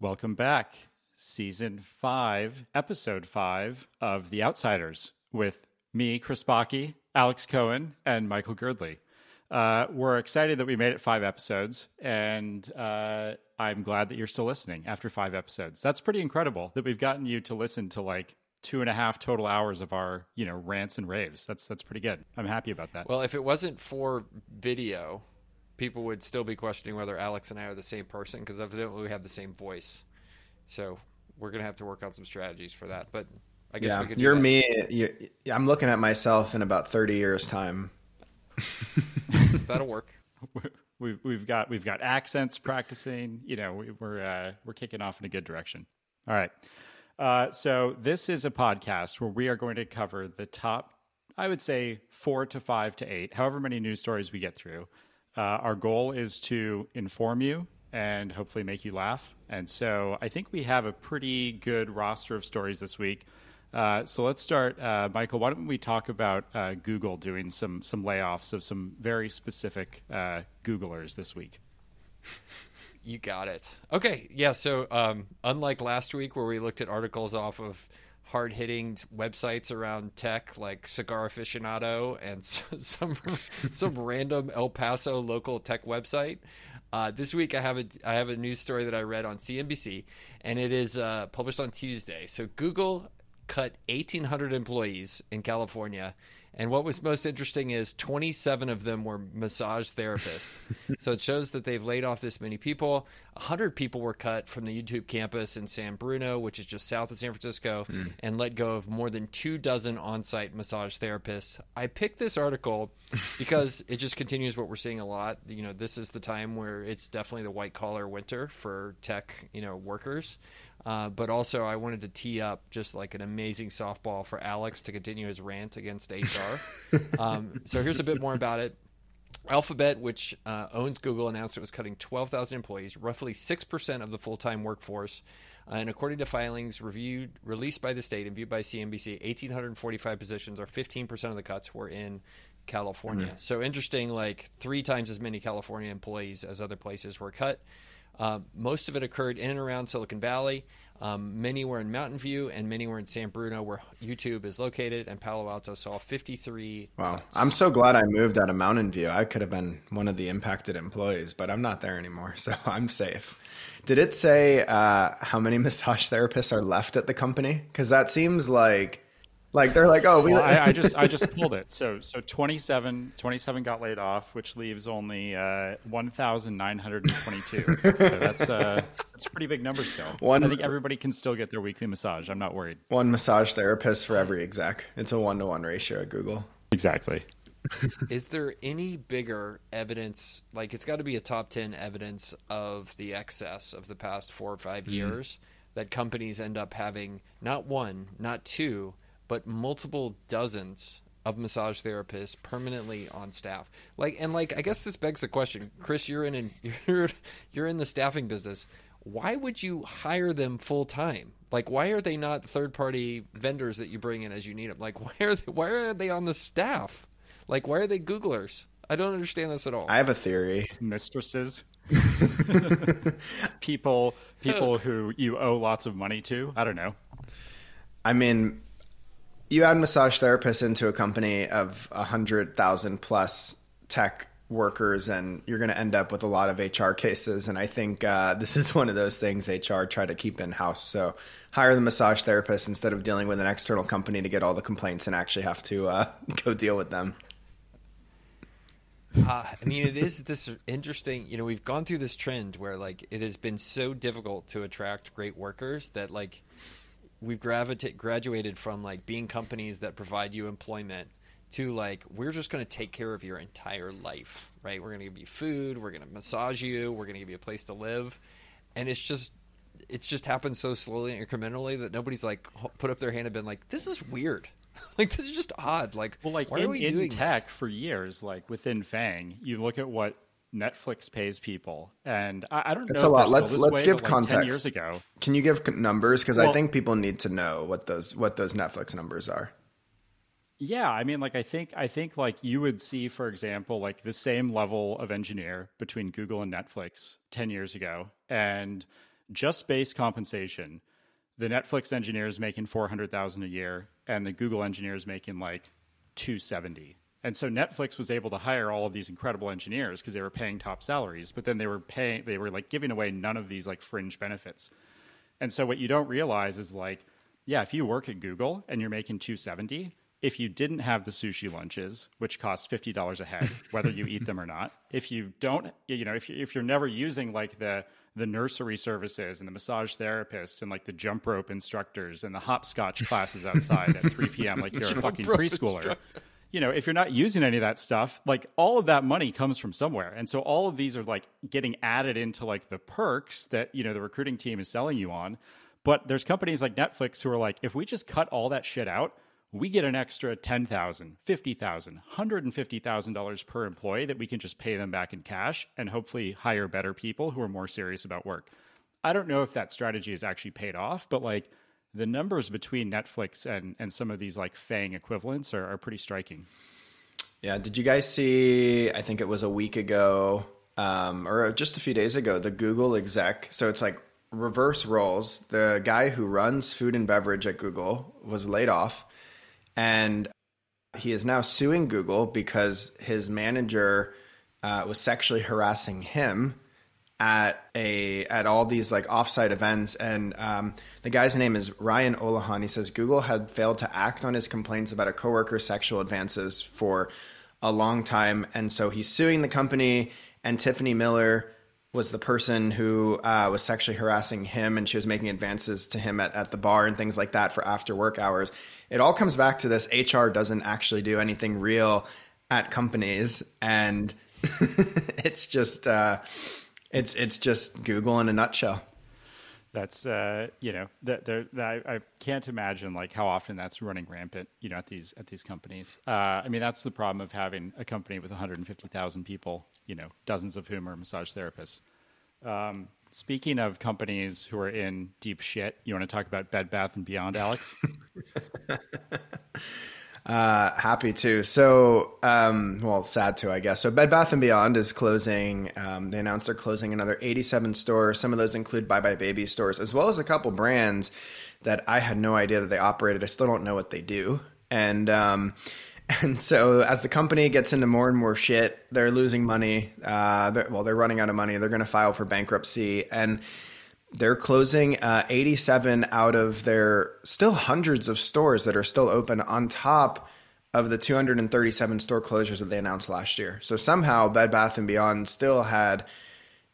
Welcome back. Season five, episode five of The Outsiders with me, Chris Bakke, Alex Cohen, and Michael Girdley. Uh, we're excited that we made it five episodes, and uh, I'm glad that you're still listening after five episodes. That's pretty incredible that we've gotten you to listen to like two and a half total hours of our, you know, rants and raves. That's that's pretty good. I'm happy about that. Well, if it wasn't for video, people would still be questioning whether Alex and I are the same person because evidently we have the same voice. So we're gonna have to work on some strategies for that. But I guess yeah, we could. you're that. me. You, I'm looking at myself in about 30 years' time. That'll work. we've we've got we've got accents practicing. You know, we, we're uh, we're kicking off in a good direction. All right. Uh, so this is a podcast where we are going to cover the top, I would say, four to five to eight, however many news stories we get through. Uh, our goal is to inform you and hopefully make you laugh. And so I think we have a pretty good roster of stories this week. Uh, so let's start, uh, Michael. Why don't we talk about uh, Google doing some some layoffs of some very specific uh, Googlers this week? You got it. Okay, yeah. So, um, unlike last week where we looked at articles off of hard hitting websites around tech like Cigar Aficionado and some some random El Paso local tech website. Uh, this week I have a I have a news story that I read on CNBC, and it is uh, published on Tuesday. So Google cut 1,800 employees in California. And what was most interesting is 27 of them were massage therapists. so it shows that they've laid off this many people. 100 people were cut from the YouTube campus in San Bruno, which is just south of San Francisco, hmm. and let go of more than two dozen on site massage therapists. I picked this article because it just continues what we're seeing a lot. You know, this is the time where it's definitely the white collar winter for tech, you know, workers. Uh, but also, I wanted to tee up just like an amazing softball for Alex to continue his rant against HR. um, so here's a bit more about it. Alphabet, which uh, owns Google, announced it was cutting 12,000 employees, roughly 6% of the full time workforce. Uh, and according to filings reviewed, released by the state and viewed by CNBC, 1,845 positions, or 15% of the cuts, were in California. Mm-hmm. So interesting, like three times as many California employees as other places were cut. Uh, most of it occurred in and around Silicon Valley. Um, many were in Mountain View, and many were in San Bruno, where YouTube is located. And Palo Alto saw 53. Wow. cuts. I'm so glad I moved out of Mountain View. I could have been one of the impacted employees, but I'm not there anymore, so I'm safe. Did it say uh, how many massage therapists are left at the company? Because that seems like, like they're like, oh, we. Well, I, I just I just pulled it. So so 27, 27 got laid off, which leaves only uh, one thousand nine hundred and twenty two. so that's uh that's a pretty big number still. One- I think everybody can still get their weekly massage. I'm not worried. one massage therapist for every exec. It's a one to one ratio at Google. Exactly. Is there any bigger evidence? Like, it's got to be a top 10 evidence of the excess of the past four or 5 years that companies end up having not one, not two, but multiple dozens of massage therapists permanently on staff. Like, and like, I guess this begs the question, Chris, you're in, an, you're, you're in the staffing business. Why would you hire them full time? Like, why are they not third party vendors that you bring in as you need them? Like, why are they, why are they on the staff? Like, why are they Googlers? I don't understand this at all. I have a theory. Mistresses. people people who you owe lots of money to. I don't know. I mean, you add massage therapists into a company of a hundred thousand plus tech workers, and you're going to end up with a lot of HR cases. And I think uh, this is one of those things HR try to keep in house. So hire the massage therapist instead of dealing with an external company to get all the complaints and actually have to uh, go deal with them. Uh, I mean, it is this interesting. You know, we've gone through this trend where like it has been so difficult to attract great workers that like we've gravita- graduated from like being companies that provide you employment to like we're just going to take care of your entire life, right? We're going to give you food, we're going to massage you, we're going to give you a place to live, and it's just it's just happened so slowly and incrementally that nobody's like put up their hand and been like, this is weird. like this is just odd. Like, Well, like why in, are we in doing tech for years, like within Fang, you look at what Netflix pays people, and I, I don't It's know. a lot. Let's- let's way, give like, Ten context. years ago, Can you give numbers? Because I think people need to know what those what those Netflix numbers are. Yeah, I mean, like I think I think like you would see, for example, like the same level of engineer between Google and Netflix ten years ago, and just base compensation, the Netflix engineer is making 400,000 a year and the Google engineer is making like 270. And so Netflix was able to hire all of these incredible engineers because they were paying top salaries, but then they were paying they were like giving away none of these like fringe benefits. And so what you don't realize is like, yeah, if you work at Google and you're making 270, if you didn't have the sushi lunches, which cost fifty dollars a head, whether you eat them or not, if you don't, you know, if you, if you're never using like the the nursery services and the massage therapists and like the jump rope instructors and the hopscotch classes outside at three p.m. like you're a fucking preschooler. Instructor you know, if you're not using any of that stuff, like all of that money comes from somewhere. And so all of these are like getting added into like the perks that, you know, the recruiting team is selling you on. But there's companies like Netflix who are like, if we just cut all that shit out, we get an extra $10,000, $50,000, $150,000 per employee that we can just pay them back in cash and hopefully hire better people who are more serious about work. I don't know if that strategy has actually paid off, but like the numbers between Netflix and, and some of these like FANG equivalents are, are pretty striking. Yeah. Did you guys see, I think it was a week ago um, or just a few days ago, the Google exec. So it's like reverse roles. The guy who runs food and beverage at Google was laid off and he is now suing Google because his manager uh, was sexually harassing him at a at all these like offsite events and um, the guy's name is Ryan Olohan. He says Google had failed to act on his complaints about a coworker's sexual advances for a long time, and so he's suing the company. And Tiffany Miller was the person who uh, was sexually harassing him, and she was making advances to him at, at the bar and things like that for after work hours. It all comes back to this: HR doesn't actually do anything real at companies, and it's just. Uh, it's it's just Google in a nutshell. That's uh, you know that I, I can't imagine like how often that's running rampant you know at these at these companies. Uh, I mean that's the problem of having a company with 150,000 people, you know, dozens of whom are massage therapists. Um, speaking of companies who are in deep shit, you want to talk about Bed Bath and Beyond, Alex? Uh, happy to. So, um, well, sad to, I guess. So, Bed Bath and Beyond is closing. Um, they announced they're closing another 87 stores. Some of those include buybuy BABY stores, as well as a couple brands that I had no idea that they operated. I still don't know what they do. And um, and so, as the company gets into more and more shit, they're losing money. Uh, they're, well, they're running out of money. They're going to file for bankruptcy and they're closing uh, 87 out of their still hundreds of stores that are still open on top of the 237 store closures that they announced last year. So somehow Bed Bath and Beyond still had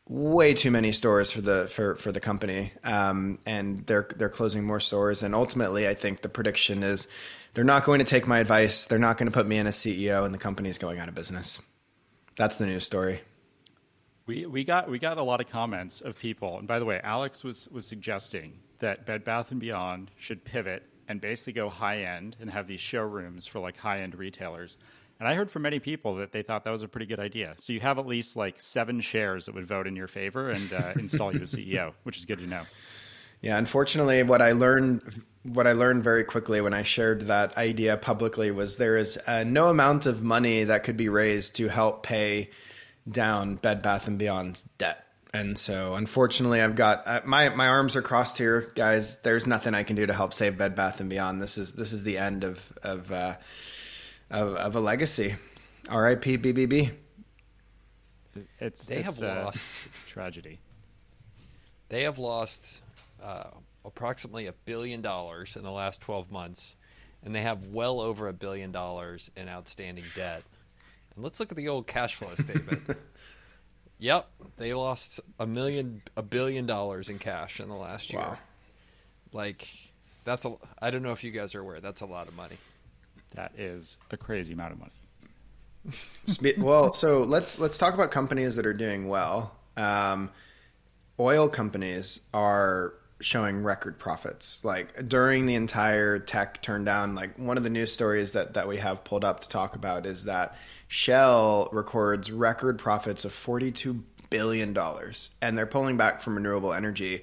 way too many stores for the for for the company, um, and they're they're closing more stores. And ultimately, I think the prediction is they're not going to take my advice. They're not going to put me in as CEO, and the company is going out of business. That's the news story. We we got we got a lot of comments of people, and by the way, Alex was was suggesting that Bed Bath and Beyond should pivot and basically go high end and have these showrooms for like high end retailers. And I heard from many people that they thought that was a pretty good idea. So you have at least like seven shares that would vote in your favor and uh, install you as CEO, which is good to know. Yeah, unfortunately, what I learned what I learned very quickly when I shared that idea publicly was there is uh, no amount of money that could be raised to help pay down Bed Bath and Beyond's debt. And so, unfortunately, I've got uh, my my arms are crossed here, guys. There's nothing I can do to help save Bed Bath and Beyond. This is this is the end of of uh, of, of, a legacy. R.I.P. BBB. It's they it's, have uh, lost. It's a tragedy. They have lost uh, approximately a billion dollars in the last 12 months, and they have well over a billion dollars in outstanding debt. And let's look at the old cash flow statement. yep, they lost a million, a billion dollars in cash in the last year. Wow. Like, that's a. I don't know if you guys are aware. That's a lot of money. That is a crazy amount of money. well, so let's let's talk about companies that are doing well. Um, oil companies are showing record profits. Like during the entire tech turndown, like one of the news stories that that we have pulled up to talk about is that Shell records record profits of $42 billion, and they're pulling back from renewable energy.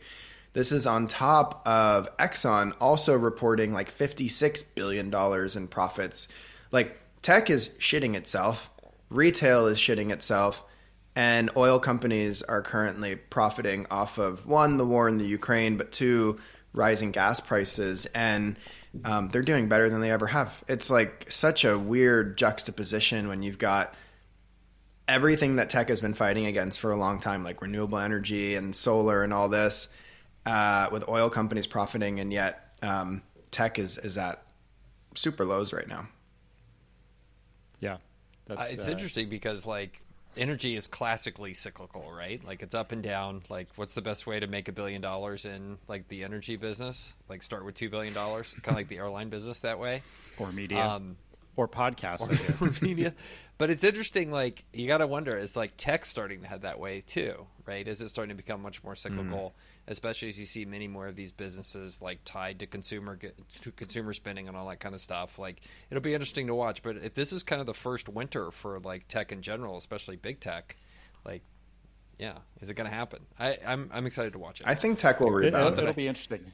This is on top of Exxon also reporting like $56 billion in profits. Like tech is shitting itself, retail is shitting itself, And oil companies are currently profiting off of one, the war in the Ukraine, but two, rising gas prices. And um, they're doing better than they ever have. It's like such a weird juxtaposition when you've got everything that tech has been fighting against for a long time, like renewable energy and solar and all this, uh, with oil companies profiting, and yet um, tech is is at super lows right now. Yeah, uh, it's uh, interesting because like energy is classically cyclical, right? Like it's up and down. Like, what's the best way to make a billion dollars in like the energy business? Like, start with two billion dollars, kind of like the airline business that way, or media, um, or podcasts, or, or media. But it's interesting. Like, you got to wonder: is like tech starting to head that way too, right? Is it starting to become much more cyclical? Mm especially as you see many more of these businesses like tied to consumer to consumer spending and all that kind of stuff. Like it'll be interesting to watch. But if this is kind of the first winter for like tech in general, especially big tech, like yeah, is it going to happen? I, am I'm, I'm excited to watch it. I think tech will rebound. It, will be interesting.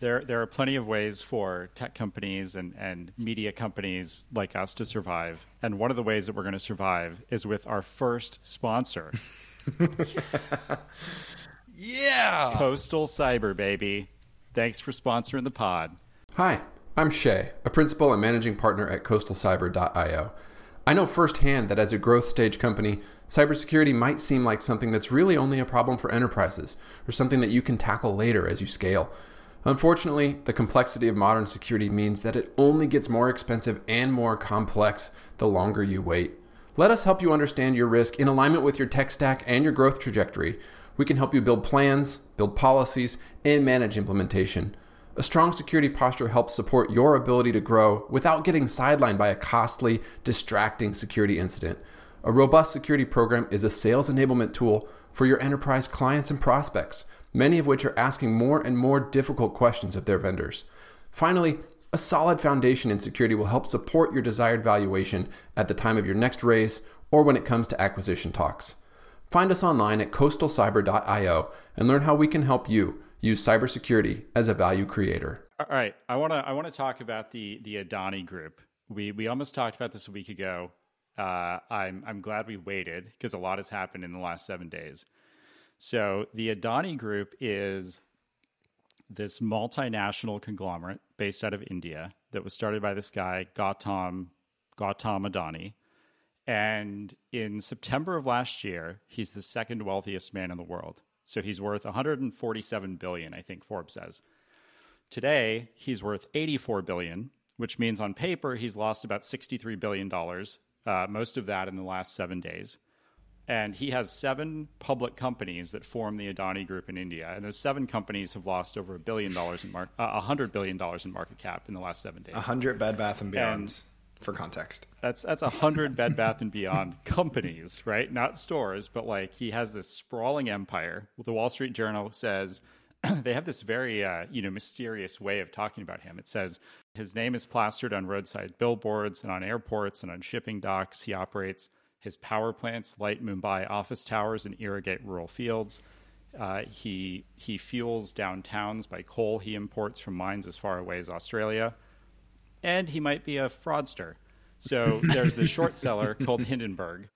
There, there are plenty of ways for tech companies and, and media companies like us to survive. And one of the ways that we're going to survive is with our first sponsor. Yeah. Coastal Cyber, baby. Thanks for sponsoring the pod. Hi, I'm Shay, a principal and managing partner at coastalcyber.io. I know firsthand that as a growth stage company, cybersecurity might seem like something that's really only a problem for enterprises or something that you can tackle later as you scale. Unfortunately, the complexity of modern security means that it only gets more expensive and more complex the longer you wait. Let us help you understand your risk in alignment with your tech stack and your growth trajectory we can help you build plans, build policies, and manage implementation. A strong security posture helps support your ability to grow without getting sidelined by a costly, distracting security incident. A robust security program is a sales enablement tool for your enterprise clients and prospects, many of which are asking more and more difficult questions of their vendors. Finally, a solid foundation in security will help support your desired valuation at the time of your next raise or when it comes to acquisition talks. Find us online at coastalcyber.io and learn how we can help you use cybersecurity as a value creator. All right, I want to I want to talk about the the Adani Group. We we almost talked about this a week ago. Uh, I'm I'm glad we waited because a lot has happened in the last seven days. So the Adani Group is this multinational conglomerate based out of India that was started by this guy Gautam Gautam Adani and in September of last year, he's the second wealthiest man in the world. So he's worth 147 billion, I think Forbes says. Today, he's worth 84 billion, which means on paper he's lost about 63 billion dollars, uh, most of that in the last seven days. And he has seven public companies that form the Adani Group in India, and those seven companies have lost over a billion dollars in market, uh, hundred billion dollars in market cap in the last seven days. A hundred Bed Bath and Beyonds for context. That's that's a hundred Bed Bath and Beyond companies, right? Not stores, but like he has this sprawling empire. The Wall Street Journal says they have this very uh, you know mysterious way of talking about him. It says his name is plastered on roadside billboards and on airports and on shipping docks. He operates his power plants light Mumbai office towers and irrigate rural fields. Uh, he he fuels downtowns by coal he imports from mines as far away as Australia and he might be a fraudster. So there's the short seller called Hindenburg,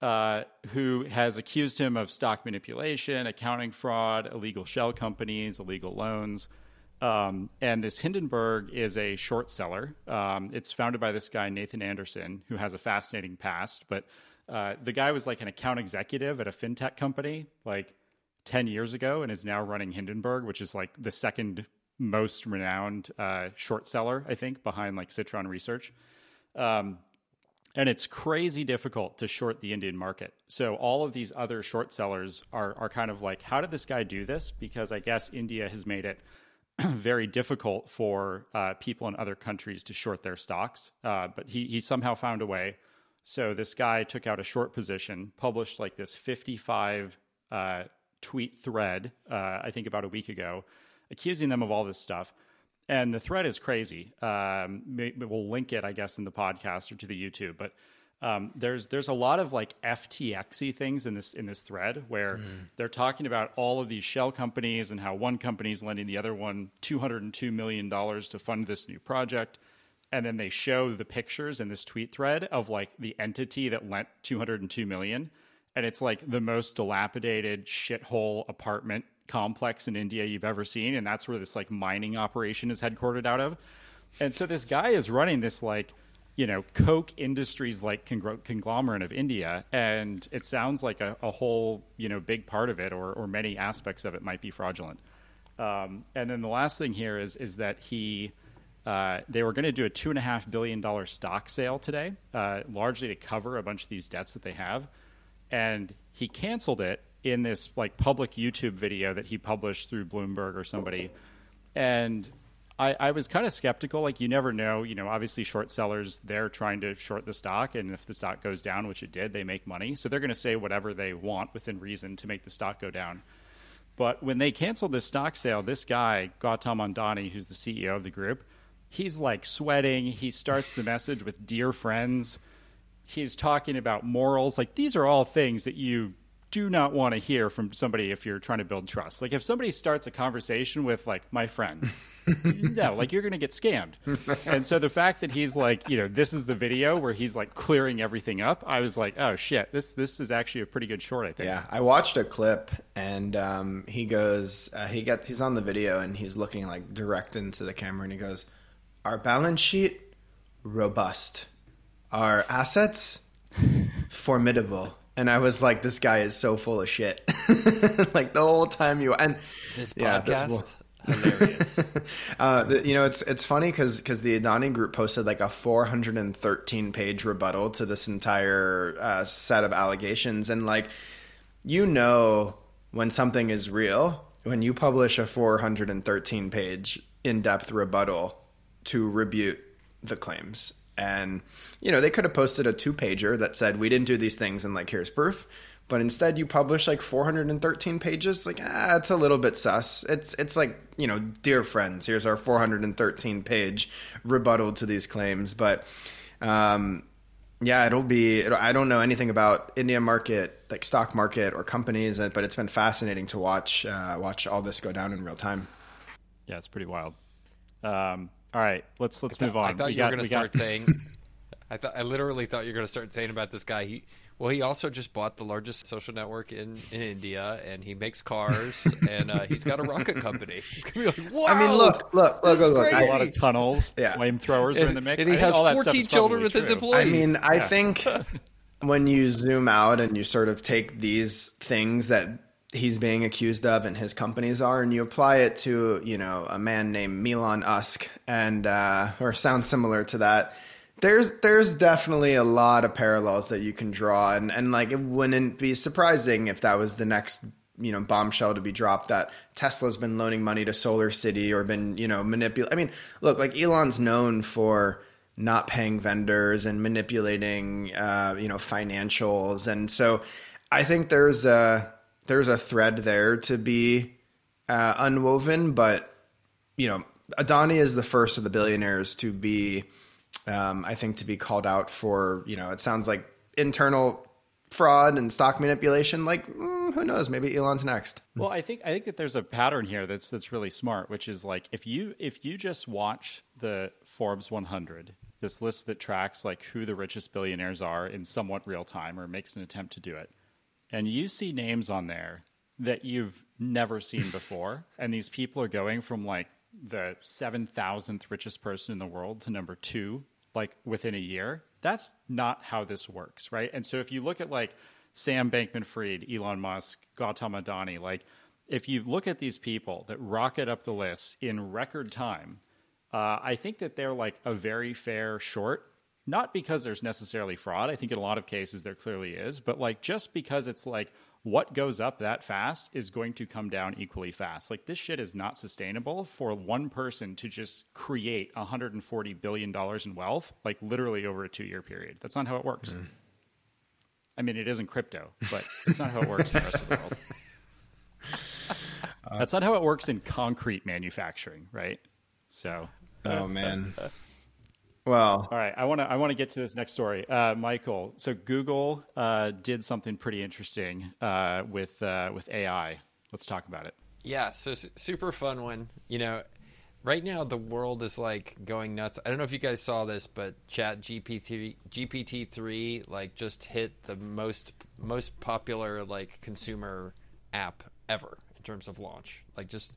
uh, who has accused him of stock manipulation, accounting fraud, illegal shell companies, illegal loans. Um, and this Hindenburg is a short seller. Um, it's founded by this guy, Nathan Anderson, who has a fascinating past. But uh, the guy was like an account executive at a fintech company like 10 years ago and is now running Hindenburg, which is like the second most renowned uh, short seller, I think, behind like Citron Research. Um, and it's crazy difficult to short the Indian market. So all of these other short sellers are are kind of like, how did this guy do this? Because I guess India has made it very difficult for uh, people in other countries to short their stocks. Uh, but he he somehow found a way. So this guy took out a short position, published like this 55 uh, tweet thread, uh, I think about a week ago, accusing them of all this stuff. And the thread is crazy. Um, we'll link it, I guess, in the podcast or to the YouTube. But um, there's there's a lot of like FTXy things in this in this thread where mm. they're talking about all of these shell companies and how one company is lending the other one 202 million dollars to fund this new project, and then they show the pictures in this tweet thread of like the entity that lent 202 million, and it's like the most dilapidated shithole apartment complex in India you've ever seen, and that's where this like mining operation is headquartered out of. And so this guy is running this like you know Koch Industries like congr- conglomerate of India, and it sounds like a, a, whole you know big part of it or or many aspects of it might be fraudulent. Um, and then the last thing here is is that he. Uh, they were going to do a two and a half billion dollar stock sale today, uh, largely to cover a bunch of these debts that they have, and he canceled it in this like public YouTube video that he published through Bloomberg or somebody, and I, I was kind of skeptical. Like you never know. You know, obviously short sellers they're trying to short the stock, and if the stock goes down, which it did, they make money. So they're going to say whatever they want within reason to make the stock go down. But when they canceled this stock sale, this guy Gautam Adani, who's the CEO of the group, he's like sweating. He starts the message with "Dear friends." He's talking about morals. Like these are all things that you do not want to hear from somebody if you're trying to build trust. Like if somebody starts a conversation with like my friend, no, like you're going to get scammed. And so the fact that he's like, you know, this is the video where he's like clearing everything up, I was like, oh shit, this this is actually a pretty good short. I think. Yeah, I watched a clip and um, he goes, uh, he got he's on the video and he's looking like direct into the camera and he goes, our balance sheet robust, our assets formidable and I was like, "This guy is so full of shit." like the whole time you and this podcast. Yeah, this, hilarious. uh, the, you know, it's it's funny because because the Adani Group posted like a 413 page rebuttal to this entire uh, set of allegations, and like you know when something is real when you publish a 413 page in depth rebuttal to rebut the claims and you know they could have posted a two pager that said we didn't do these things and like here's proof. But instead you publish like 413 pages. Like ah it's a little bit sus. It's it's like you know dear friends here's our 413 page rebuttal to these claims. But um yeah it'll be it'll, i don't know anything about india market like stock market or companies but it's been fascinating to watch uh, watch all this go down in real time. Yeah it's pretty wild. Um all right, let's let's move on. I thought we you got, were going to start got... saying. I thought I literally thought you were going to start saying about this guy. He well, he also just bought the largest social network in, in India, and he makes cars, and uh, he's got a rocket company. He's gonna be like, Whoa, I mean, look, look, look, look, look. A lot of tunnels, yeah. flamethrowers are in the mix, and he has fourteen children with true. his employees. I mean, I yeah. think when you zoom out and you sort of take these things that he's being accused of and his companies are, and you apply it to you know a man named Milan Usk and uh, or sounds similar to that. There's there's definitely a lot of parallels that you can draw, and and like it wouldn't be surprising if that was the next you know bombshell to be dropped that Tesla's been loaning money to Solar City or been you know manipulate. I mean, look, like Elon's known for not paying vendors and manipulating uh, you know financials, and so I think there's a there's a thread there to be uh, unwoven, but you know, Adani is the first of the billionaires to be, um, I think, to be called out for. You know, it sounds like internal fraud and stock manipulation. Like, mm, who knows? Maybe Elon's next. Well, I think I think that there's a pattern here that's that's really smart, which is like if you if you just watch the Forbes 100, this list that tracks like who the richest billionaires are in somewhat real time or makes an attempt to do it and you see names on there that you've never seen before, and these people are going from like the 7,000th richest person in the world to number two, like within a year, that's not how this works, right? And so if you look at like Sam Bankman Fried, Elon Musk, Gautam Adani, like if you look at these people that rocket up the list in record time, uh, I think that they're like a very fair short not because there's necessarily fraud. I think in a lot of cases there clearly is, but like just because it's like what goes up that fast is going to come down equally fast. Like this shit is not sustainable for one person to just create 140 billion dollars in wealth like literally over a 2-year period. That's not how it works. Mm. I mean it is in crypto, but it's not how it works in the rest of the world. Uh, That's not how it works in concrete manufacturing, right? So, oh man. Well, all right. I want to I want to get to this next story, uh, Michael. So Google uh, did something pretty interesting uh, with uh, with AI. Let's talk about it. Yeah. So super fun one. You know, right now the world is like going nuts. I don't know if you guys saw this, but Chat GPT GPT three like just hit the most most popular like consumer app ever in terms of launch. Like just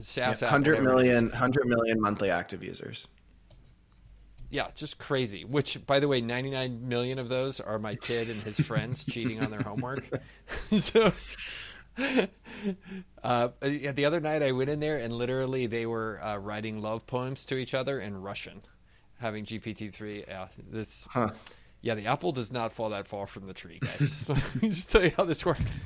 SaaS Yeah, app, 100 whatever it is. million, 100 million monthly active users. Yeah, just crazy. Which, by the way, 99 million of those are my kid and his friends cheating on their homework. so, uh, yeah, the other night I went in there and literally they were uh, writing love poems to each other in Russian, having GPT three. Yeah, this. Huh. Yeah, the apple does not fall that far from the tree, guys. Let me just tell you how this works.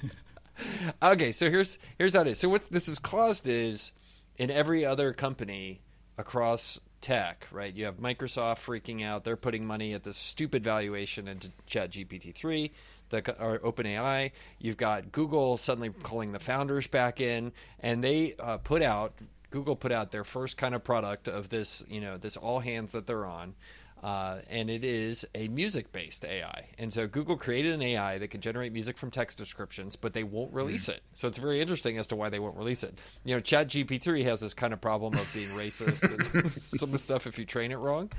okay, so here's here's how it is. So what this has caused is in every other company across tech, right? You have Microsoft freaking out; they're putting money at this stupid valuation into ChatGPT three, the or OpenAI. You've got Google suddenly calling the founders back in, and they uh, put out Google put out their first kind of product of this, you know, this all hands that they're on. Uh, and it is a music based AI. And so Google created an AI that can generate music from text descriptions, but they won't release it. So it's very interesting as to why they won't release it. You know, ChatGPT has this kind of problem of being racist and some of the stuff if you train it wrong.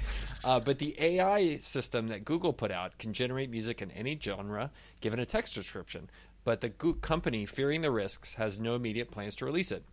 Uh, but the AI system that Google put out can generate music in any genre given a text description. But the Go- company, fearing the risks, has no immediate plans to release it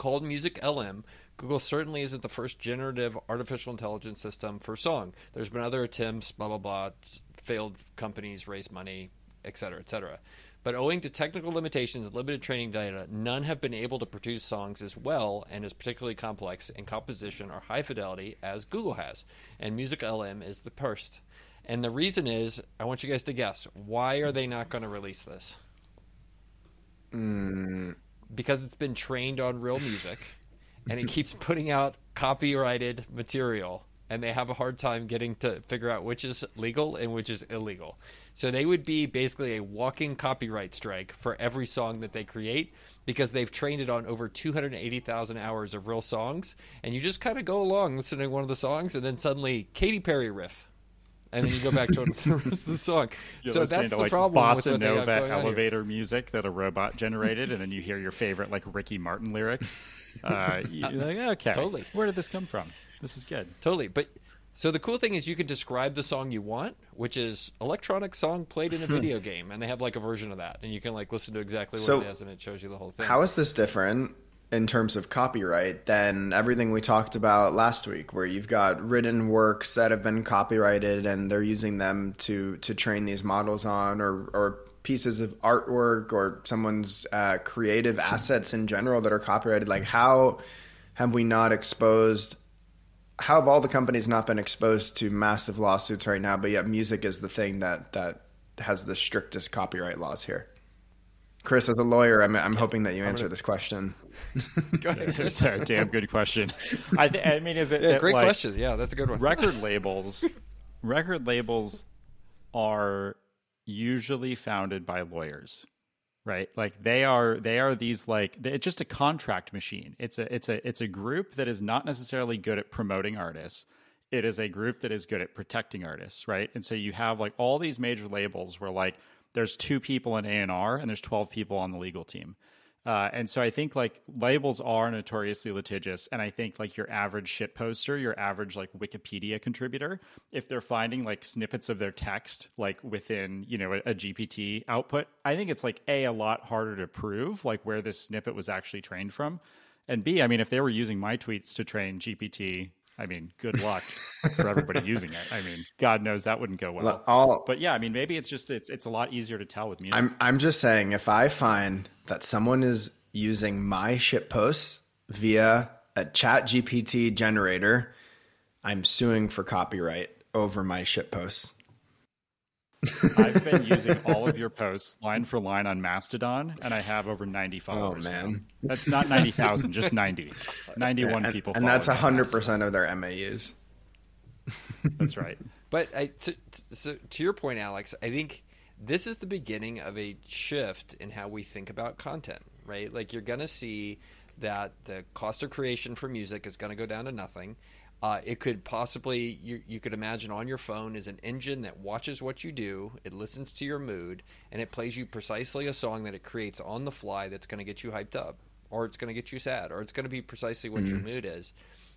called MusicLM, Google certainly isn't the first generative artificial intelligence system for song. There's been other attempts, blah, blah, blah, failed companies raise money, et cetera, et cetera. But owing to technical limitations and limited training data, none have been able to produce songs as well and as particularly complex in composition or high fidelity as Google has. And MusicLM is the first. And the reason is, I want you guys to guess, why are they not going to release this? Hmm. because it's been trained on real music and it keeps putting out copyrighted material and they have a hard time getting to figure out which is legal and which is illegal. So they would be basically a walking copyright strike for every song that they create because they've trained it on over 280,000 hours of real songs and you just kind of go along listening to one of the songs and then suddenly Katy Perry riff and then you go back to the rest of the song. You're so that's to the like problem with bossa what they have nova going on here. elevator music that a robot generated, and then you hear your favorite like Ricky Martin lyric. Uh, you're like, okay, Totally. Where did this come from? This is good. Totally. But so the cool thing is you can describe the song you want, which is electronic song played in a video game, and they have like a version of that, and you can like listen to exactly what So, it is, and it shows you the whole thing. How is this different in terms of copyright than everything we talked about last week, where you've got written works that have been copyrighted and they're using them to to train these models on, or or pieces of artwork or someone's uh, creative assets in general that are copyrighted? Like, how have we not exposed? How have all the companies not been exposed to massive lawsuits right now? But yet, music is the thing that that has the strictest copyright laws here. Chris, as a lawyer, I'm, I'm hoping that you answer this question. It's a damn good question. I, th- I mean, is it yeah, that, great like, question. Yeah, that's a good one. record labels record labels are usually founded by lawyers right like they are they are these like it's just a contract machine it's a it's a it's a group that is not necessarily good at promoting artists it is a group that is good at protecting artists right and so you have like all these major labels where like there's two people in A&R and there's 12 people on the legal team. Uh, and so I think like labels are notoriously litigious, and I think like your average shit poster, your average like Wikipedia contributor, if they're finding like snippets of their text like within you know a, a GPT output, I think it's like a a lot harder to prove like where this snippet was actually trained from, and b I mean if they were using my tweets to train GPT, I mean good luck for everybody using it. I mean God knows that wouldn't go well. All But yeah, I mean maybe it's just it's it's a lot easier to tell with music. I'm I'm just saying if I find that someone is using my shit posts via a chat GPT generator, I'm suing for copyright over my shit posts. I've been using all of your posts line for line on Mastodon, and I have over 90 followers. Oh, man. That's not 90,000, just 90. 91 And, people. and that's follow 100% of their MAUs. That's right. But I, to, to, so to your point, Alex, I think this is the beginning of a shift in how we think about content, right? Like you're going to see that the cost of creation for music is going to go down to nothing. Uh, it could possibly you, you could imagine on your phone is an engine that watches what you do, it listens to your mood, and it plays you precisely a song that it creates on the fly that's going to get you hyped up. or it's going to get you sad, or it's going to be precisely what your mood is.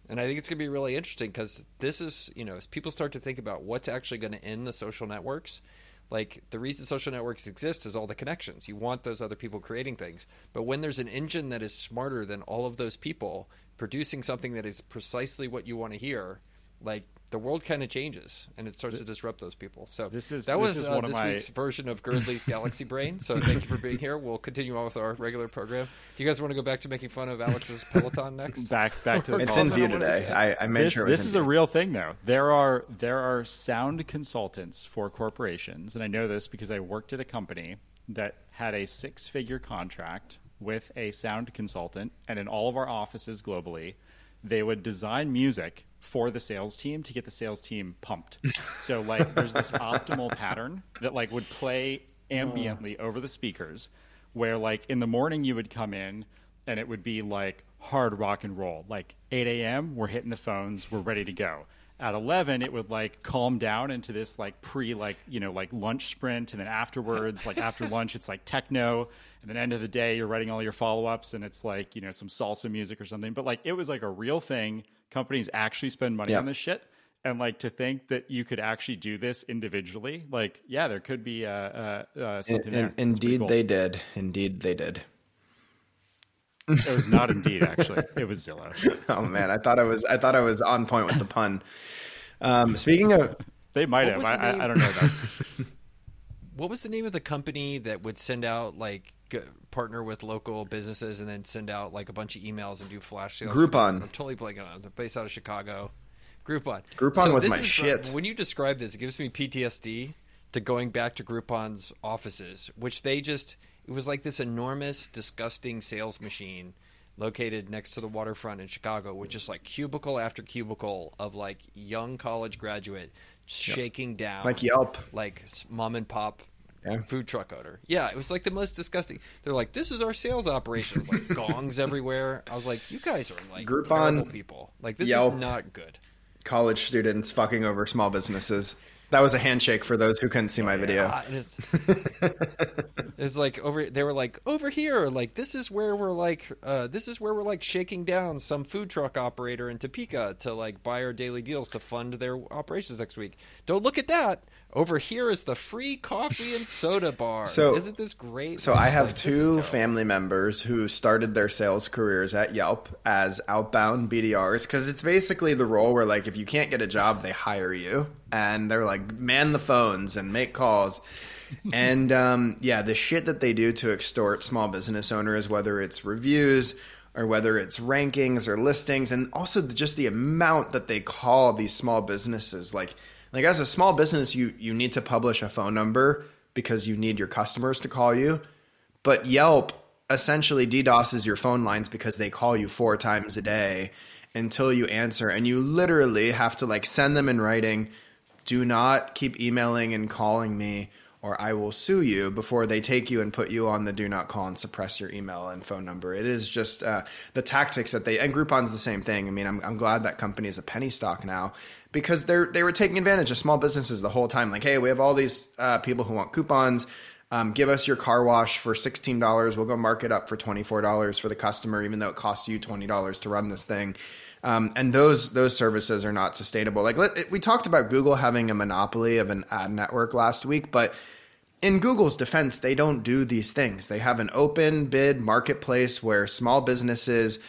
And I think it's going to be really interesting because this is, you know, as people start to think about what's actually going to end the social networks, like the reason social networks exist is all the connections. You want those other people creating things. But when there's an engine that is smarter than all of those people producing something that is precisely what you want to hear, like the world kind of changes and it starts to disrupt those people. So This is- that this was is uh, one of this my- week's version of Girdley's Galaxy Brain. So thank you for being here. We'll continue on with our regular program. Do you guys want to go back to making fun of Alex's Peloton next? Back back to the It's call. in view I don't wanna today. I, I made this, sure it was this in is a real thing though there are there are sound consultants for corporations and i know this because i worked at a company that had a six figure contract with a sound consultant and in all of our offices globally they would design music for the sales team to get the sales team pumped so like there's this optimal pattern that like would play ambiently oh. over the speakers where like in the morning you would come in and it would be like hard rock and roll. Like 8 a.m., we're hitting the phones, we're ready to go. At 11, it would like calm down into this like pre like you know like lunch sprint, and then afterwards, like after lunch, it's like techno, and then end of the day, you're writing all your follow ups, and it's like you know some salsa music or something. But like it was like a real thing. Companies actually spend money Yeah. on this shit. And like to think that you could actually do this individually, like yeah, there could be uh, uh, uh, something In- there. in- indeed, cool. they did. Indeed, they did. It was not Indeed, actually. It was Zillow. Oh man, I thought I was. I thought I was on point with the pun. Um, speaking of, They might What have. I, the I. I don't know that. What was the name of the company that would send out like g- partner with local businesses and then send out like a bunch of emails and do flash sales? Groupon. I'm totally blanking on it. Based out of Chicago. Groupon. Groupon was this my shit. when you describe this, it gives me PTSD to going back to Groupon's offices, which they just it was like this enormous, disgusting sales machine located next to the waterfront in Chicago, with just like cubicle after cubicle of like young college graduate shaking down Like Yelp. like mom and pop Yeah. food truck owner. Yeah, it was like the most disgusting. They're like, "This is our sales operations." Like gongs everywhere. I was like, "You guys are like Groupon, people. Like this Yelp. is not good." college students fucking over small businesses. That was a handshake for those who couldn't see my video. Ah, and it's, it's like over. They were like over here. Like this is where we're like. Uh, this is where we're like shaking down some food truck operator in Topeka to like buy our daily deals to fund their operations next week. Don't look at that. Over here is the free coffee and soda bar. So- isn't this great? So I have Like, two family members who started their sales careers at Yelp as outbound BDRs because it's basically the role where like if you can't get a job, they hire you and they're like man the phones and make calls. and um, yeah, the shit that they do to extort small business owners, whether it's reviews or whether it's rankings or listings, and also just the amount that they call these small businesses, like like as a small business, you you need to publish a phone number because you need your customers to call you. But Yelp essentially DDoSes your phone lines because they call you four times a day until you answer. And you literally have to like send them in writing, do not keep emailing and calling me or I will sue you before they take you and put you on the do not call and suppress your email and phone number. It is just uh, the tactics that they, and Groupon's the same thing. I mean, I'm, I'm glad that company is a penny stock now because they're, they were taking advantage of small businesses the whole time. Like, hey, we have all these uh, people who want coupons. Um, give us your car wash for sixteen dollars. We'll go mark it up for twenty four dollars for the customer, even though it costs you twenty dollars to run this thing. Um, and those those services are not sustainable. Like let, we talked about Google having a monopoly of an ad network last week, but in Google's defense, they don't do these things. They have an open bid marketplace where small businesses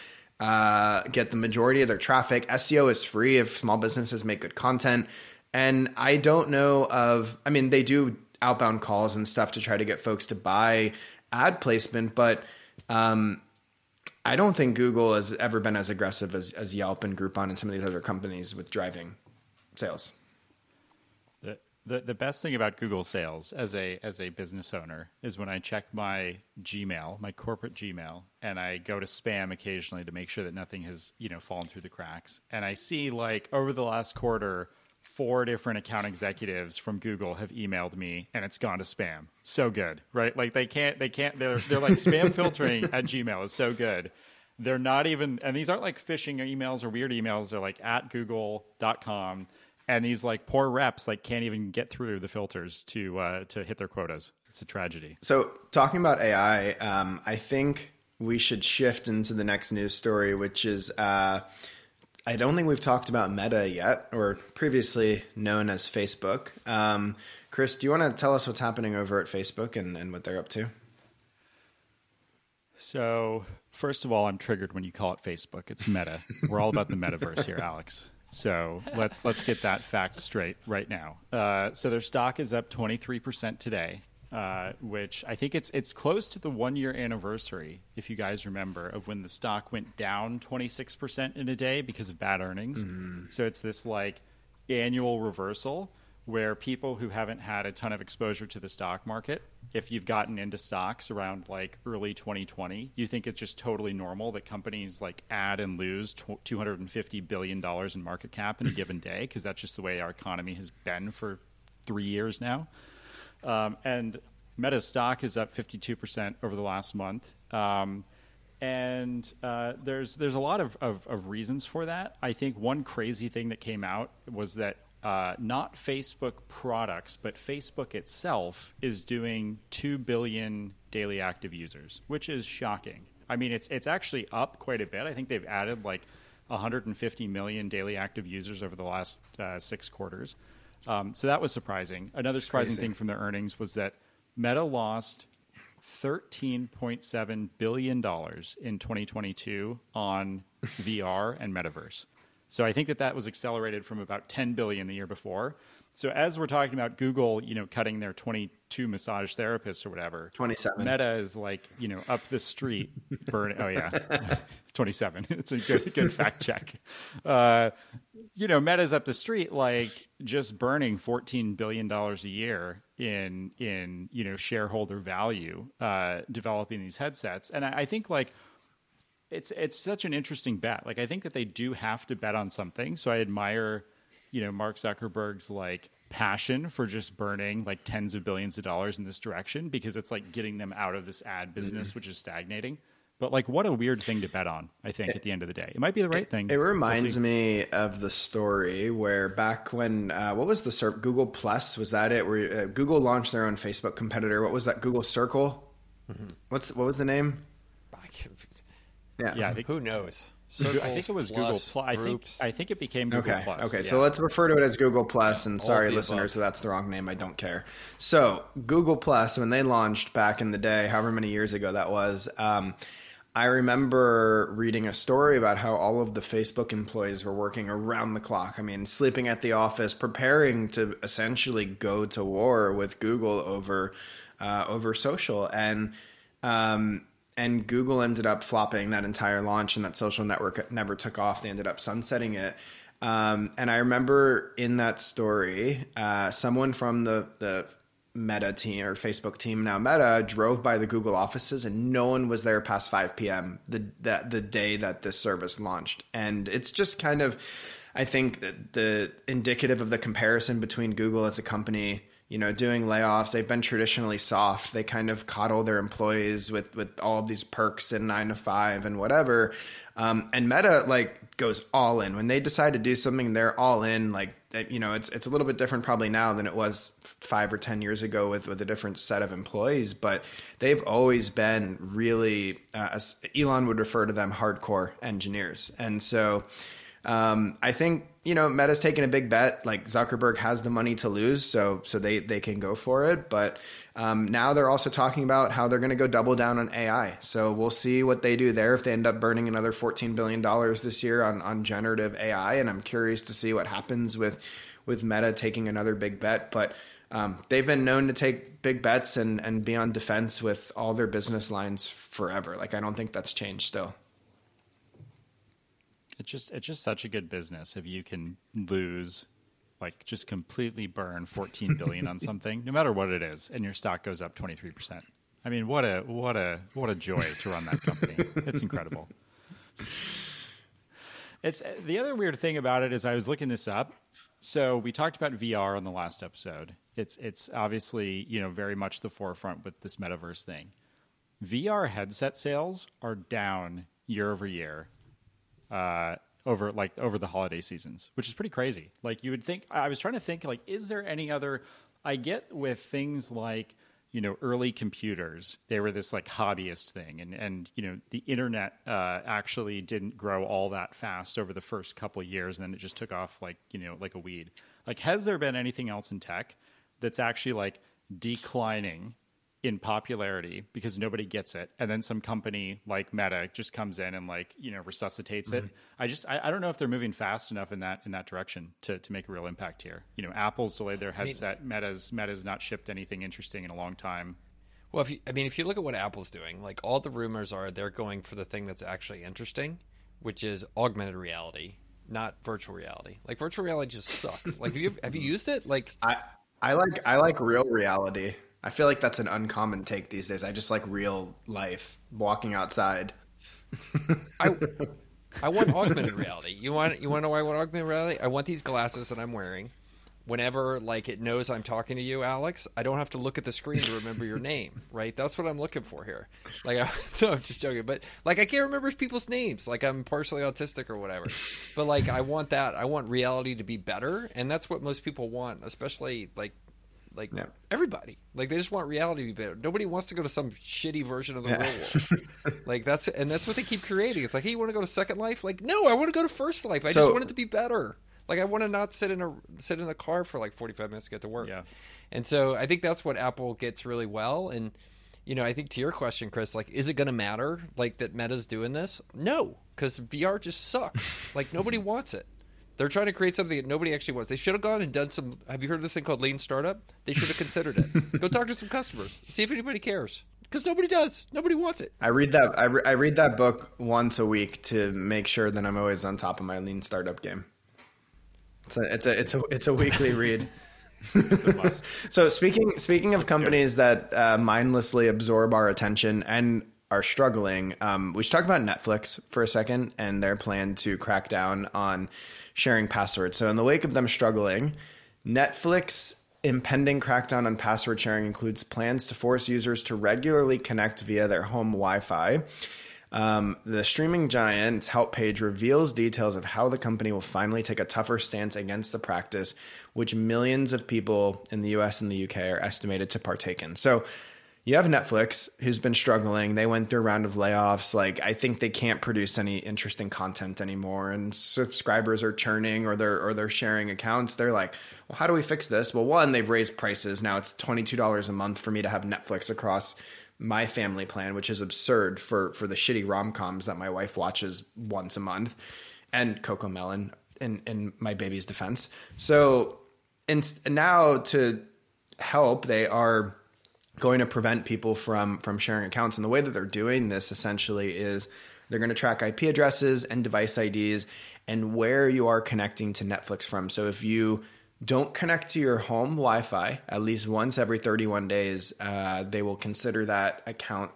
uh, get the majority of their traffic. SEO is free if small businesses make good content. And I don't know of, I mean, they do outbound calls and stuff to try to get folks to buy ad placement, but um, I don't think Google has ever been as aggressive as, as Yelp and Groupon and some of these other companies with driving sales. The, the best thing about Google Sales as a as a business owner is when I check my Gmail, my corporate Gmail, and I go to spam occasionally to make sure that nothing has you know fallen through the cracks, and I see like over the last quarter. Four different account executives from Google have emailed me, and it's gone to spam. So good, right? Like they can't, they can't. They're they're like spam filtering at Gmail is so good. They're not even, and these aren't like phishing emails or weird emails. They're like at google.com and these like poor reps like can't even get through the filters to uh, to hit their quotas. It's a tragedy. So, talking about AI, um, I think we should shift into the next news story, which is uh, I don't think we've talked about Meta yet, or previously known as Facebook. Um, Chris, do you want to tell us what's happening over at Facebook and, and what they're up to? So, first of all, I'm triggered when you call it Facebook. It's Meta. We're all about the metaverse here, Alex. So let's let's get that fact straight right now. Uh, so their stock is up 23% today, uh, which I think it's it's close to the one year anniversary, if you guys remember, of when the stock went down 26% in a day because of bad earnings. Mm. So it's this like annual reversal where people who haven't had a ton of exposure to the stock market, if you've gotten into stocks around like early 2020, you think it's just totally normal that companies like add and lose 250 billion dollars in market cap in a given day because that's just the way our economy has been for three years now. Um, and Meta's stock is up 52% over the last month. Um, and uh, there's there's a lot of, of, of, reasons for that. I think one crazy thing that came out was that uh, not Facebook products, but Facebook itself is doing 2 billion daily active users, which is shocking. I mean, it's, it's actually up quite a bit. I think they've added like 150 million daily active users over the last uh, six quarters. Um, so that was surprising. Another surprising thing from their earnings was that Meta lost $13.7 billion in 2022 on VR and metaverse. So I think that that was accelerated from about 10 billion the year before. So as we're talking about Google, you know, cutting their 22 massage therapists or whatever, 27. Meta is like, you know, up the street burning. oh yeah, 27. It's a good good fact check. Uh, you know, Meta's up the street like just burning 14 billion dollars a year in in you know shareholder value uh, developing these headsets, and I, I think like it's it's such an interesting bet. Like I think that they do have to bet on something. So I admire, you know, Mark Zuckerberg's like passion for just burning like tens of billions of dollars in this direction because it's like getting them out of this ad business mm-hmm. which is stagnating. But like, what a weird thing to bet on. I think it, at the end of the day, it might be the right it, thing. It reminds we'll me of the story where back when uh, what was the SERP Google Plus was that it? Where uh, Google launched their own Facebook competitor. What was that? Google Circle. Mm-hmm. What's what was the name? Yeah. Yeah. Think, Who knows? Circles, I think it was Google Plus. I think I think it became Google okay. Plus. Okay, yeah. so let's refer to it as Google Plus. And sorry, listeners, so that's the wrong name. I don't care. So Google Plus, when they launched back in the day, however many years ago that was. Um, I remember reading a story about how all of the Facebook employees were working around the clock. I mean, sleeping at the office, preparing to essentially go to war with Google over uh, over social, and um, and Google ended up flopping that entire launch, and that social network never took off. They ended up sunsetting it. Um, and I remember in that story, uh, someone from the the Meta team or Facebook team now Meta drove by the Google offices, and no one was there past 5 p.m. the that the day that this service launched. And it's just kind of, I think, the, the indicative of the comparison between Google as a company you know, doing layoffs. They've been traditionally soft. They kind of coddle their employees with with all of these perks and nine to five and whatever. Um, and Meta like goes all in when they decide to do something. They're all in. Like you know, it's it's a little bit different probably now than it was five or ten years ago with with a different set of employees. But they've always been really, uh, Elon would refer to them, hardcore engineers. And so um, I think you know Meta's taking a big bet. Like Zuckerberg has the money to lose, so so they they can go for it. But um, now they're also talking about how they're going to go double down on AI. So we'll see what they do there if they end up burning another fourteen billion dollars this year on on generative AI. And I'm curious to see what happens with with Meta taking another big bet. But um, they've been known to take big bets and and be on defense with all their business lines forever. Like I don't think that's changed still. It's just it's just such a good business if you can lose like just completely burn 14 billion on something no matter what it is and your stock goes up 23%. I mean, what a what a what a joy to run that company. it's incredible. It's the other weird thing about it is I was looking this up. So we talked about VR on the last episode. It's it's obviously, you know, very much the forefront with this metaverse thing. VR headset sales are down year over year uh, over like over the holiday seasons, which is pretty crazy. Like you would think. I was trying to think like, is there any other? I get with things like you know early computers they were this like hobbyist thing and and you know the internet uh, actually didn't grow all that fast over the first couple years and then it just took off like you know like a weed like has there been anything else in tech that's actually like declining in popularity because nobody gets it. And then some company like meta just comes in and like you know resuscitates mm-hmm. it i just I, I, don't know if they're moving fast enough in that in that direction to, to make a real impact here. You know apple's delayed their headset I mean, meta's meta's not shipped anything interesting in a long time. Well if you, i mean if you look at what apple's doing like all the rumors are they're going for the thing that's actually interesting which is augmented reality not virtual reality. Like virtual reality just sucks. Like have you have you used it? Like i i like i like real reality I feel like that's an uncommon take these days. I just like real life, walking outside. I I want augmented reality. You want you want to know why I want augmented reality? I want these glasses that I'm wearing. Whenever like it knows I'm talking to you, Alex, I don't have to look at the screen to remember your name, right? That's what I'm looking for here. Like, I, no, I'm just joking, but like I can't remember people's names. Like I'm partially autistic or whatever. But like I want that. I want reality to be better, and that's what most people want, especially like like yeah. everybody. Like they just want reality to be better. Nobody wants to go to some shitty version of the yeah. real world. like that's and that's what they keep creating. It's like, hey, you want to go to Second Life? Like, no, I want to go to First Life. I so, just want it to be better. Like I want to not sit in a sit in a car for like forty five minutes to get to work. Yeah. And so I think that's what Apple gets really well. And you know, I think to your question, Chris, like, is it going to matter like that Meta's doing this? No, because VR just sucks. like nobody wants it. They're trying to create something that nobody actually wants. They should have gone and done some. Have you heard of this thing called lean startup? They should have considered it. Go talk to some customers. See if anybody cares. Because nobody does. Nobody wants it. I read that. I, re- I read that book once a week to make sure that I'm always on top of my lean startup game. It's a it's a it's a it's a weekly read. it's a must. so speaking speaking of That's companies good. that uh, mindlessly absorb our attention and are struggling, um, we should talk about Netflix for a second and their plan to crack down on sharing passwords. So, in the wake of them struggling, Netflix impending crackdown on password sharing includes plans to force users to regularly connect via their home Wi Fi. Um, the streaming giant's help page reveals details of how the company will finally take a tougher stance against the practice, which millions of people in the US and the UK are estimated to partake in. So, you have Netflix who's been struggling. They went through a round of layoffs. Like I think they can't produce any interesting content anymore and subscribers are churning or they're or they're sharing accounts. They're like, "Well, how do we fix this?" Well, one, they've raised prices. Now it's $22 a month for me to have Netflix across my family plan, which is absurd for for the shitty rom-coms that my wife watches once a month and CoComelon in in my baby's defense. So, and now to help, they are going to prevent people from from sharing accounts. And the way that they're doing this essentially is they're going to track IP addresses and device IDs and where you are connecting to Netflix from. So if you don't connect to your home Wi-Fi at least once every 31 days, uh, they will consider that account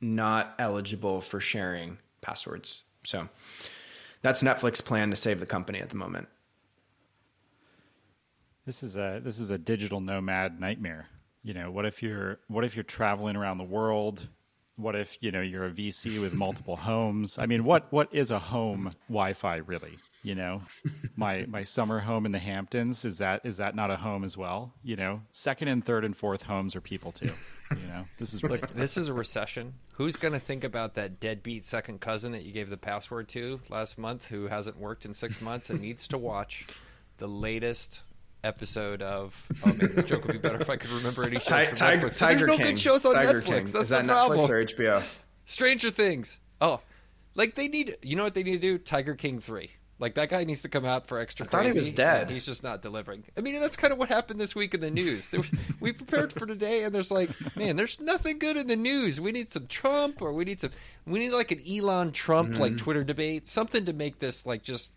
not eligible for sharing passwords. So that's Netflix plan to save the company at the moment. This is a this is a digital nomad nightmare you know what if you're what if you're traveling around the world? What if you know you're a vc with multiple homes? I mean what what is a home wi-fi really? You know my my summer home in the hamptons is that is that not a home as well? You know second and third and fourth homes are people too you know? This is Look, this is a recession. Who's going to think about that deadbeat second cousin that you gave the password to last month who hasn't worked in six months and needs to watch the latest episode of oh man, this joke would be better if I could remember any shows from Tiger, Netflix. Tiger there's no King. good shows on Tiger Netflix. King. That's Is that the problem. Netflix or HBO? Stranger Things. Oh, like they need. You know what they need to do? Tiger King three. Like that guy needs to come out for extra. I thought crazy, he was dead. He's just not delivering. I mean, that's kind of what happened this week in the news. There, we prepared for today, and there's like, man, there's nothing good in the news. We need some Trump, or we need some. We need like an Elon Trump mm-hmm. like Twitter debate, something to make this like just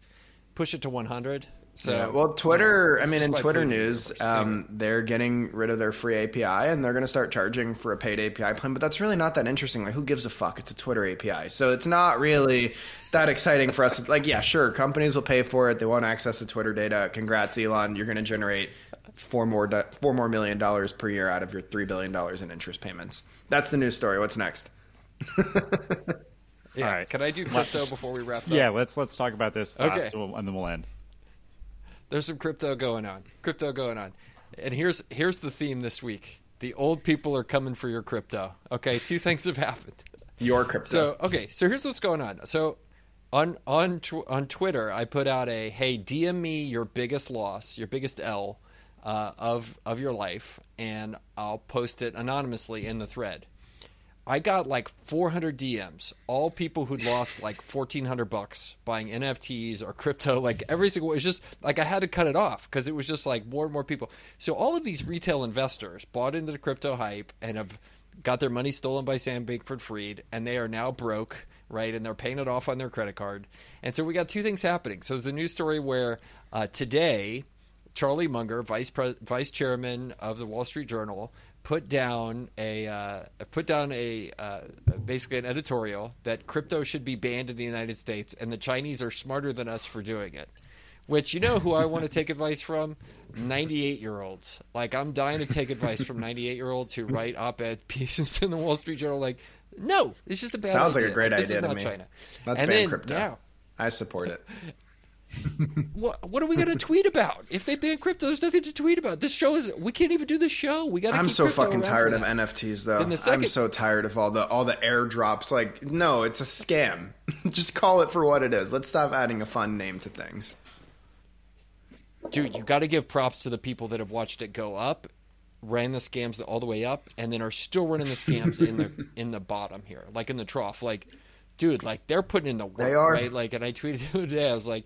push it to 100. So, yeah, well, Twitter. I mean, in Twitter news, um, they're getting rid of their free API and they're going to start charging for a paid API plan. But that's really not that interesting. Like, who gives a fuck? It's a Twitter API, so it's not really that exciting for us. Like, yeah, sure, companies will pay for it. They want access to Twitter data. Congrats, Elon. You're going to generate four more four more million dollars per year out of your three billion dollars in interest payments. That's the news story. What's next? yeah. All right. Can I do crypto before we wrap up? Yeah, let's let's talk about this okay. and then we'll end. There's some crypto going on. Crypto going on. And here's here's the theme this week. The old people are coming for your crypto. Okay, two things have happened. Your crypto. So okay, so here's what's going on. So on on tw- on Twitter, I put out a hey, DM me your biggest loss, your biggest L uh, of of your life, and I'll post it anonymously in the thread. I got like 400 DMs, all people who'd lost like 1400 bucks buying NFTs or crypto. Like every single, it's just like I had to cut it off because it was just like more and more people. So all of these retail investors bought into the crypto hype and have got their money stolen by Sam Bankman Fried, and they are now broke, right? And they're paying it off on their credit card. And so we got two things happening. So there's a news story where uh, today, Charlie Munger, vice Pre- vice chairman of the Wall Street Journal, put down a uh, put down a uh, basically an editorial that crypto should be banned in the United States, and the Chinese are smarter than us for doing it. Which you know who I want to take advice from? 98 year olds. Like I'm dying to take advice from 98 year olds who write op-ed pieces in the Wall Street Journal. Like, no, it's just a bad. Sounds idea. like a great this idea to not me. China. Let's and ban then crypto. I support it. what, what are we going to tweet about? If they ban crypto, there's nothing to tweet about. This show is we can't even do the show. We got. I'm keep so fucking tired of. NFTs though. The I'm so tired of all the all the airdrops. Like, no, it's a scam. Just call it for what it is. Let's stop adding a fun name to things. Dude, you got to give props to the people that have watched it go up, ran the scams all the way up, and then are still running the scams in the in the bottom here, like in the trough. Like, dude, like they're putting in the work, They are. right? Like, and I tweeted the other day, I was like,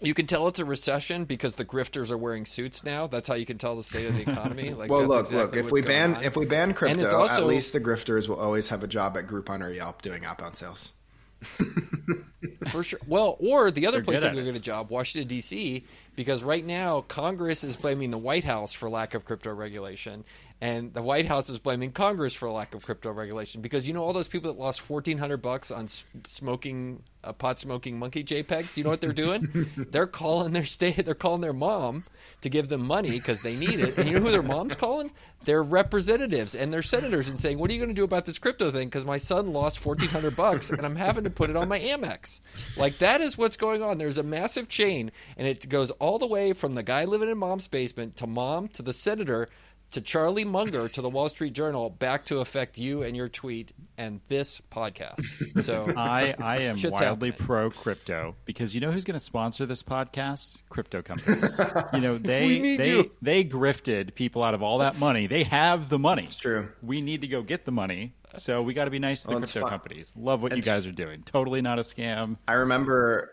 you can tell it's a recession because the grifters are wearing suits now. That's how you can tell the state of the economy. Like, Well, look, exactly look. If we ban on. if we ban crypto, also- at least the grifters will always have a job at Groupon or Yelp doing outbound sales. For sure. Well, or the other They're place good that at could get a job, Washington D.C., because right now Congress is blaming the White House for lack of crypto regulation, and the White House is blaming Congress for a lack of crypto regulation because you know all those people that lost fourteen hundred bucks on smoking uh, pot smoking monkey JPEGs. You know what they're doing? they're calling their state. They're calling their mom to give them money because they need it. And you know who their mom's calling? Their representatives and their senators and saying, "What are you going to do about this crypto thing? Because my son lost fourteen hundred bucks and I'm having to put it on my Amex." Like that is what's going on. There's a massive chain, and it goes all the way from the guy living in mom's basement to mom to the senator to Charlie Munger to the Wall Street Journal back to affect you and your tweet and this podcast. So I, I am wildly happening. pro crypto because you know who's going to sponsor this podcast? Crypto companies. you know they they you. they grifted people out of all that money. They have the money. It's true. We need to go get the money. So we got to be nice to the Well, crypto fun. companies. Love what you guys are doing. Totally not a scam. I remember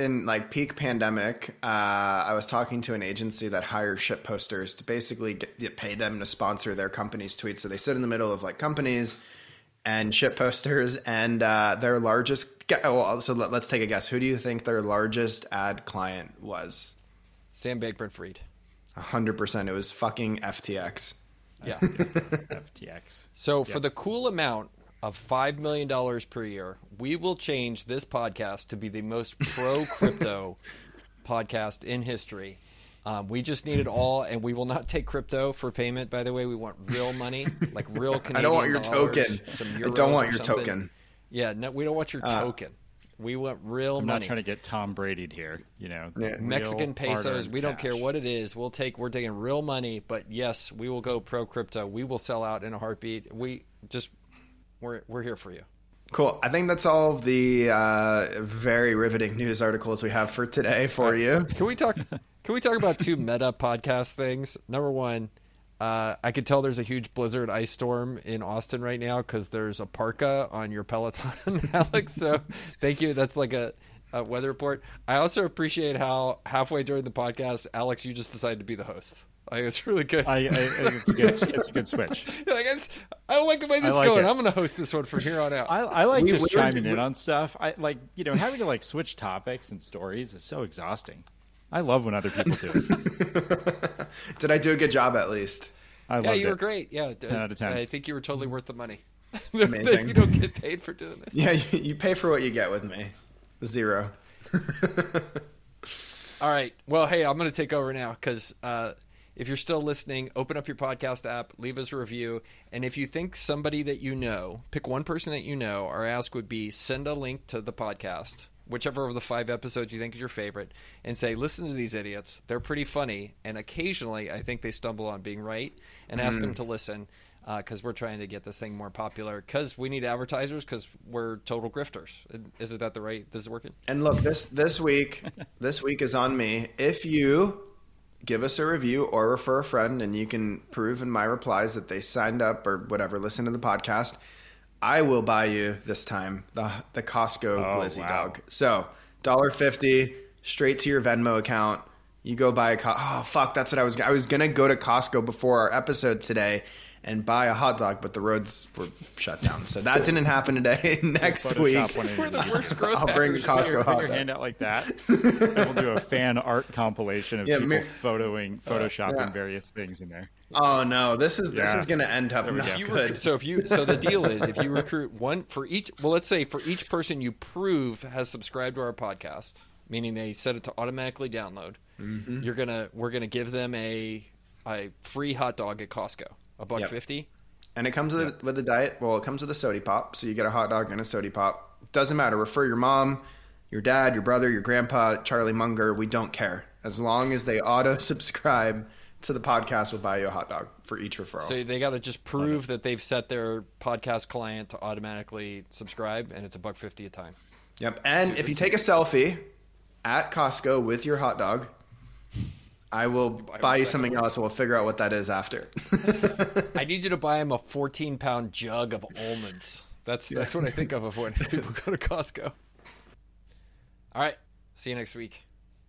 in like peak pandemic, uh, I was talking to an agency that hires shitposters to basically get, get- pay them to sponsor their company's tweets. So they sit in the middle of like companies and shitposters, and uh, their largest. Oh, well, so let, let's take a guess. Who do you think their largest ad client was? Sam Bankman Fried. hundred percent. It was fucking FTX. Yeah. FTX. So for the cool amount of five million dollars per year, we will change this podcast to be the most pro crypto podcast in history. Um, we just need it all, and we will not take crypto for payment. By the way, we want real money, like real Canadian I don't want your dollars, token. some I don't want your something. token. Yeah, no, we don't want your token. We want real I'm money. not trying to get Tom Brady here. You know, Yeah. Mexican pesos. We don't care what it is. We'll take. We're taking real money. But yes, we will go pro crypto. We will sell out in a heartbeat. We just we're we're here for you. Cool. I think that's all of the uh, very riveting news articles we have for today for you. Can we talk? Can we talk about two meta podcast things? Number one, uh, I could tell there's a huge blizzard ice storm in Austin right now because there's a parka on your Peloton, Alex. So thank you. That's like a, a weather report. I also appreciate how halfway during the podcast, Alex, you just decided to be the host. Like, it's really good. I, I, it's a good. It's a good switch. Like, "It's- I don't like the way this is like going. it. I'm going to host this one from here on out. I, I like We- just we were- chiming in we- on stuff. I like you know having to like switch topics and stories is so exhausting. I love when other people do it. Did I do a good job at least? I yeah, loved you were it. great. Yeah, 10 out of 10. I think you were totally worth the money. Amazing. you don't get paid for doing this. Yeah, you, you pay for what you get with me. Zero. All right. Well, hey, I'm going to take over now because uh, if you're still listening, open up your podcast app, leave us a review, and if you think somebody that you know, pick one person that you know. Our ask would be send a link to the podcast whichever of the five episodes you think is your favorite, and say, "Listen to these idiots. They're pretty funny." And occasionally, I think they stumble on being right, and ask hmm. them to listen uh, because we're trying to get this thing more popular. Because we need advertisers. Because we're total grifters. Is it that the right? This is working. And look, this this week, this week is on me. If you give us a review or refer a friend, and you can prove in my replies that they signed up or whatever, listen to the podcast, I will buy you this time the the Costco Oh, Glizzy wow. dog. So dollar fifty straight to your Venmo account. You go buy a co- oh fuck that's what I was I was gonna go to Costco before our episode today and buy a hot dog, but the roads were shut down, so that didn't happen today. Next Photoshop week, We're the worst growth I'll bring the hackers. Your, Costco put hot your dog. hand out like that, and we'll do a fan art compilation of Yeah, people mir- photoing, photoshopping yeah. various things in there. Oh no, this is this is gonna end up we not you good. recruit, so if you so the deal is if you recruit one for each well let's say for each person you prove has subscribed to our podcast meaning they set it to automatically download Mm-hmm. you're gonna we're gonna give them a a free hot dog at Costco a buck Yep. fifty And it comes with with the diet. Well, it comes with a sody pop, so you get a hot dog and a sody pop. Doesn't matter. Refer your mom, your dad, your brother, your grandpa, Charlie Munger. We don't care as long as they auto subscribe to the podcast. We'll buy you a hot dog for each referral. so they got to just prove that they've set their podcast client to automatically subscribe and it's a buck fifty a time yep. And if you take a selfie at Costco with your hot dog, I will buy buy you something else. We'll figure out what that is after. I need you to buy him a fourteen pound jug of almonds that's that's what I think of of when people go to Costco all right see you next week.